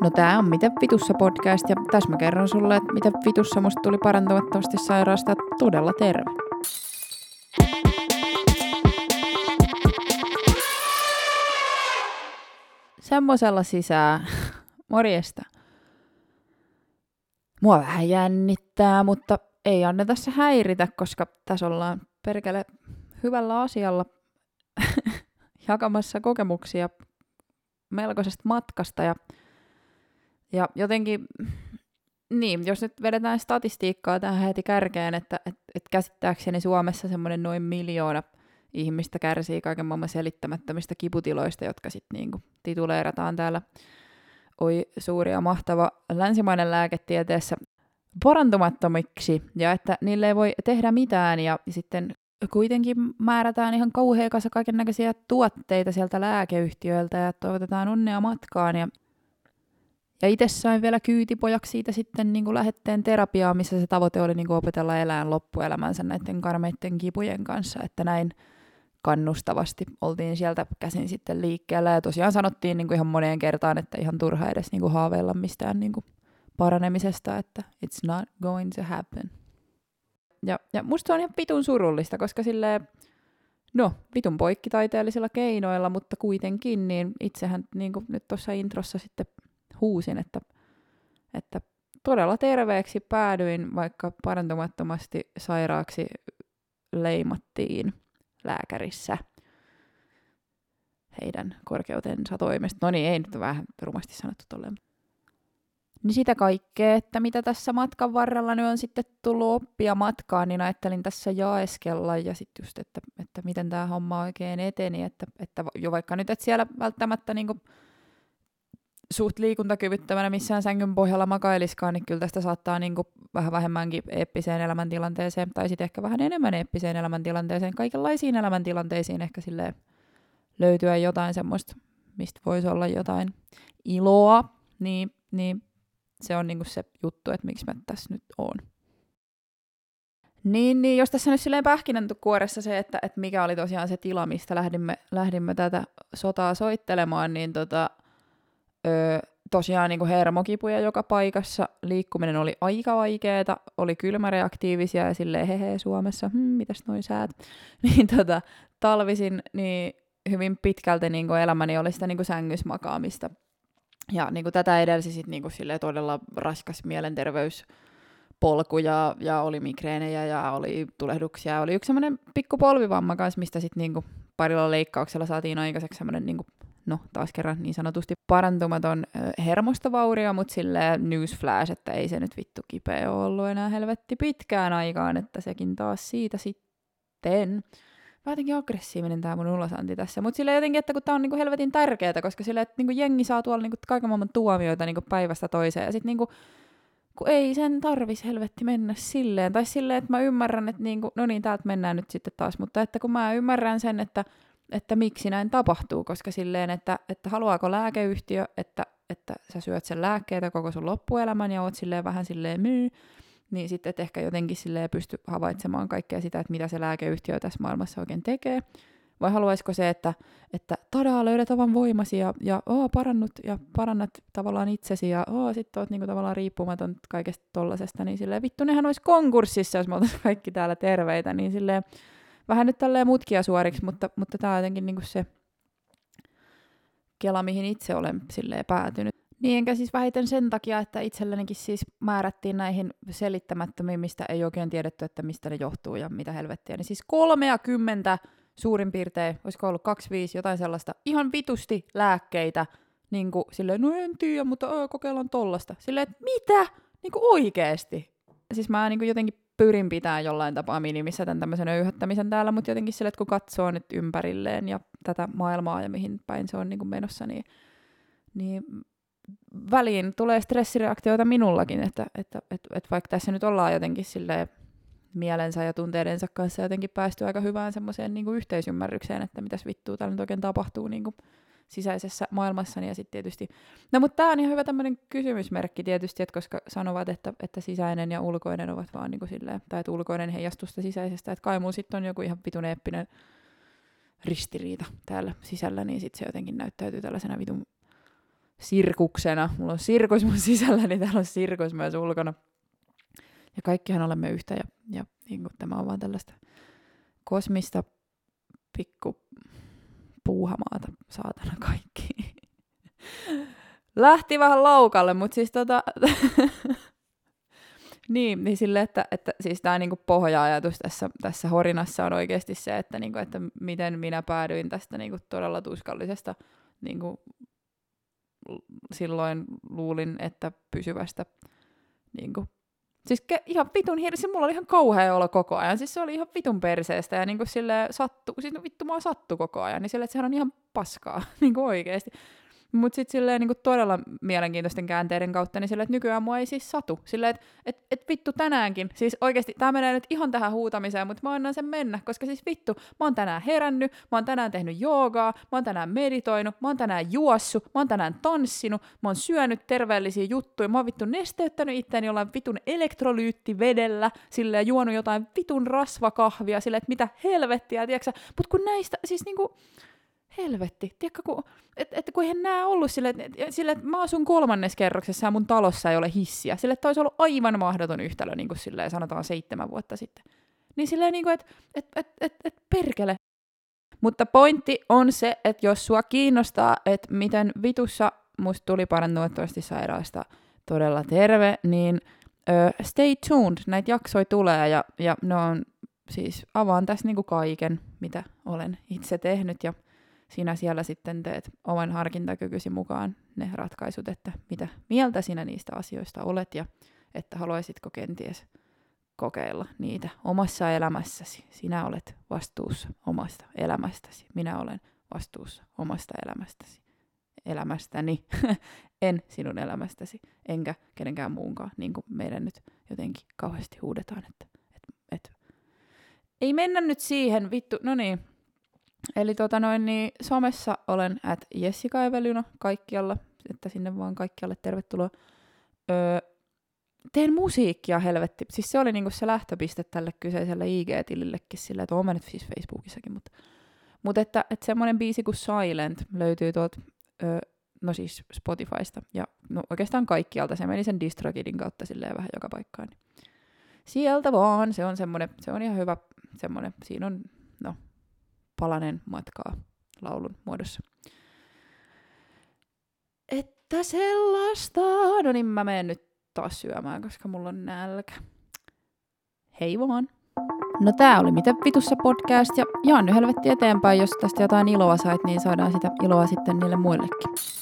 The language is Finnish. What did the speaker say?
No tää on Miten vitussa podcast ja tässä mä kerron sulle, että miten vitussa musta tuli parantumattomasti sairaasta todella terve. Semmosella sisään. Morjesta. Mua vähän jännittää, mutta ei anneta se häiritä, koska tässä ollaan perkele hyvällä asialla jakamassa kokemuksia melkoisesta matkasta ja ja jotenkin, niin, jos nyt vedetään statistiikkaa tähän heti kärkeen, että et, et käsittääkseni Suomessa semmoinen noin miljoona ihmistä kärsii kaiken maailman selittämättömistä kiputiloista, jotka sitten niinku tituleerataan täällä. Oi suuri ja mahtava länsimainen lääketieteessä. Parantumattomiksi, ja että niille ei voi tehdä mitään, ja sitten kuitenkin määrätään ihan kauhean kanssa kaiken näköisiä tuotteita sieltä lääkeyhtiöiltä, ja toivotetaan onnea matkaan, ja ja itse sain vielä kyytipojaksi siitä sitten niin kuin lähetteen terapiaa, missä se tavoite oli niin kuin opetella elämään loppuelämänsä näiden karmeiden kipujen kanssa, että näin kannustavasti oltiin sieltä käsin sitten liikkeellä. Ja tosiaan sanottiin niin kuin ihan moneen kertaan, että ihan turha edes niin kuin haaveilla mistään niin kuin paranemisesta, että it's not going to happen. Ja, ja musta on ihan vitun surullista, koska silleen, no, vitun poikkitaiteellisilla keinoilla, mutta kuitenkin, niin itsehän niin kuin nyt tuossa introssa sitten huusin, että, että todella terveeksi päädyin, vaikka parantumattomasti sairaaksi leimattiin lääkärissä heidän korkeutensa toimesta. No niin, ei nyt vähän rumasti sanottu tolleen. Niin sitä kaikkea, että mitä tässä matkan varrella nyt on sitten tullut oppia matkaan, niin ajattelin tässä jaeskella ja sitten just, että, että miten tämä homma oikein eteni, että, että jo vaikka nyt et siellä välttämättä niinku suht liikuntakyvyttömänä missään sängyn pohjalla makailiskaan, niin kyllä tästä saattaa niin kuin vähän vähemmänkin eeppiseen elämäntilanteeseen, tai sitten ehkä vähän enemmän eeppiseen elämäntilanteeseen, kaikenlaisiin elämäntilanteisiin ehkä sille löytyä jotain semmoista, mistä voisi olla jotain iloa, niin, niin se on niinku se juttu, että miksi mä tässä nyt oon. Niin, niin jos tässä nyt silleen pähkinänkuoressa se, että, että mikä oli tosiaan se tila, mistä lähdimme, lähdimme tätä sotaa soittelemaan, niin tota, Öö, tosiaan niin kuin hermokipuja joka paikassa, liikkuminen oli aika vaikeeta, oli kylmäreaktiivisia ja silleen hehe Suomessa, hmm, mitäs noin säät, niin tota, talvisin niin hyvin pitkälti niin kuin elämäni oli sitä niin kuin sängysmakaamista. Ja niin kuin tätä edelsi sit niin kuin todella raskas mielenterveys, polku ja, ja oli migreenejä ja oli tulehduksia. Oli yksi semmoinen pikku polvivamma kanssa, mistä sitten niinku parilla leikkauksella saatiin aikaiseksi semmoinen niinku no taas kerran niin sanotusti parantumaton hermostovaurio, mutta silleen newsflash, että ei se nyt vittu kipeä ole ollut enää helvetti pitkään aikaan, että sekin taas siitä sitten. Vähän jotenkin aggressiivinen tämä mun ulosanti tässä, mutta sille jotenkin, että kun tämä on niinku helvetin tärkeää, koska sille, että niinku jengi saa tuolla niinku kaiken maailman tuomioita niinku päivästä toiseen, ja sitten niinku, kun ei sen tarvis helvetti mennä silleen, tai silleen, että mä ymmärrän, että niinku, no niin, täältä mennään nyt sitten taas, mutta että kun mä ymmärrän sen, että että miksi näin tapahtuu, koska silleen, että, että haluaako lääkeyhtiö, että, että sä syöt sen lääkkeitä koko sun loppuelämän ja oot silleen vähän silleen myy, niin sitten et ehkä jotenkin silleen pysty havaitsemaan kaikkea sitä, että mitä se lääkeyhtiö tässä maailmassa oikein tekee. Vai haluaisiko se, että, että tadaa, löydät oman voimasi ja, ja oo, parannut ja parannat tavallaan itsesi ja oo, sitten oot niinku tavallaan riippumaton kaikesta tollasesta, niin silleen vittu, nehän olisi konkurssissa, jos me oltaisiin kaikki täällä terveitä, niin silleen vähän nyt tälleen mutkia suoriksi, mutta, mutta tämä on jotenkin niinku se kela, mihin itse olen silleen päätynyt. Niin enkä siis vähiten sen takia, että itsellenikin siis määrättiin näihin selittämättömiin, mistä ei oikein tiedetty, että mistä ne johtuu ja mitä helvettiä. Niin siis 30 suurin piirtein, olisiko ollut 25, jotain sellaista, ihan vitusti lääkkeitä, niin kuin silleen, no en tiedä, mutta öö, kokeillaan tollasta. Silleen, että mitä? Niin kuin oikeesti. Siis mä niin kuin jotenkin pyrin pitää jollain tapaa minimissä tämän tämmöisen öyhättämisen täällä, mutta jotenkin sille, että kun katsoo nyt ympärilleen ja tätä maailmaa ja mihin päin se on niin kuin menossa, niin, niin väliin tulee stressireaktioita minullakin, että, että, että, että vaikka tässä nyt ollaan jotenkin sille mielensä ja tunteidensa kanssa jotenkin päästy aika hyvään semmoiseen niin yhteisymmärrykseen, että mitäs vittua täällä nyt oikein tapahtuu niin kuin sisäisessä maailmassani ja sitten tietysti, no mutta tämä on ihan hyvä tämmöinen kysymysmerkki tietysti, että koska sanovat, että, että sisäinen ja ulkoinen ovat vaan niin kuin silleen, tai että ulkoinen heijastusta sisäisestä, että kai mun sitten on joku ihan vitun eeppinen ristiriita täällä sisällä, niin sitten se jotenkin näyttäytyy tällaisena vitun sirkuksena. Mulla on sirkus mun sisällä, niin täällä on sirkus myös ulkona. Ja kaikkihan olemme yhtä ja, ja niin kuin tämä on vaan tällaista kosmista pikku puuhamaata, saatana kaikki. Lähti vähän laukalle, mutta siis tota... niin, niin sille, että, että siis tämä niinku pohja-ajatus tässä, tässä horinassa on oikeasti se, että, niinku, että miten minä päädyin tästä niinku todella tuskallisesta niinku, silloin luulin, että pysyvästä niinku, Siis ke, ihan vitun hirsi, mulla oli ihan kauhea olla koko ajan. Siis se oli ihan vitun perseestä ja niinku sille sattu, siis vittu mua sattu koko ajan. Niin sille, että sehän on ihan paskaa, niinku oikeesti. Mutta sitten silleen niin todella mielenkiintoisten käänteiden kautta, niin silleen, että nykyään mua ei siis satu. Silleen, että et, et vittu tänäänkin, siis oikeasti tämä menee nyt ihan tähän huutamiseen, mutta mä annan sen mennä, koska siis vittu, mä oon tänään herännyt, mä oon tänään tehnyt joogaa, mä oon tänään meditoinut, mä oon tänään juossut, mä oon tänään tanssinut, mä oon syönyt terveellisiä juttuja, mä oon vittu nesteyttänyt itseäni jollain vitun elektrolyyttivedellä, silleen juonut jotain vitun rasvakahvia, silleen, että mitä helvettiä, tiedätkö Mutta kun näistä, siis niinku, helvetti, tiedätkö, kun, et, et, kun eihän nämä ollut sille, että sille, et mä asun kolmannes kerroksessa ja mun talossa ei ole hissiä. Sille, että olisi ollut aivan mahdoton yhtälö, niin kuin silleen, sanotaan seitsemän vuotta sitten. Niin silleen, niin että et, et, et, et, perkele. Mutta pointti on se, että jos sua kiinnostaa, että miten vitussa musta tuli parannuttavasti sairaasta todella terve, niin ö, stay tuned, näitä jaksoja tulee ja, ja ne on siis avaan tässä niinku kaiken, mitä olen itse tehnyt ja sinä siellä sitten teet oman harkintakykysi mukaan ne ratkaisut, että mitä mieltä sinä niistä asioista olet ja että haluaisitko kenties kokeilla niitä omassa elämässäsi. Sinä olet vastuussa omasta elämästäsi. Minä olen vastuussa omasta elämästäsi. Elämästäni, en sinun elämästäsi, enkä kenenkään muunkaan, niin kuin meidän nyt jotenkin kauheasti huudetaan, että, että, että ei mennä nyt siihen, vittu, no niin, Eli tota noin, niin somessa olen at Jessica Evelina kaikkialla, että sinne vaan kaikkialle tervetuloa. Öö, teen musiikkia helvetti. Siis se oli niinku se lähtöpiste tälle kyseiselle IG-tilillekin sillä, että olen nyt siis Facebookissakin, mutta, mutta että, että semmoinen biisi kuin Silent löytyy tuolta, öö, no siis Spotifysta ja no oikeastaan kaikkialta. Se meni sen DistroKidin kautta silleen vähän joka paikkaan. Niin sieltä vaan, se on semmoinen, se on ihan hyvä semmoinen, siinä on, no palanen matkaa laulun muodossa. Että sellaista. No niin, mä menen nyt taas syömään, koska mulla on nälkä. Hei vaan. No tää oli Mitä vitussa podcast ja jaan nyt helvetti eteenpäin, jos tästä jotain iloa sait, niin saadaan sitä iloa sitten niille muillekin.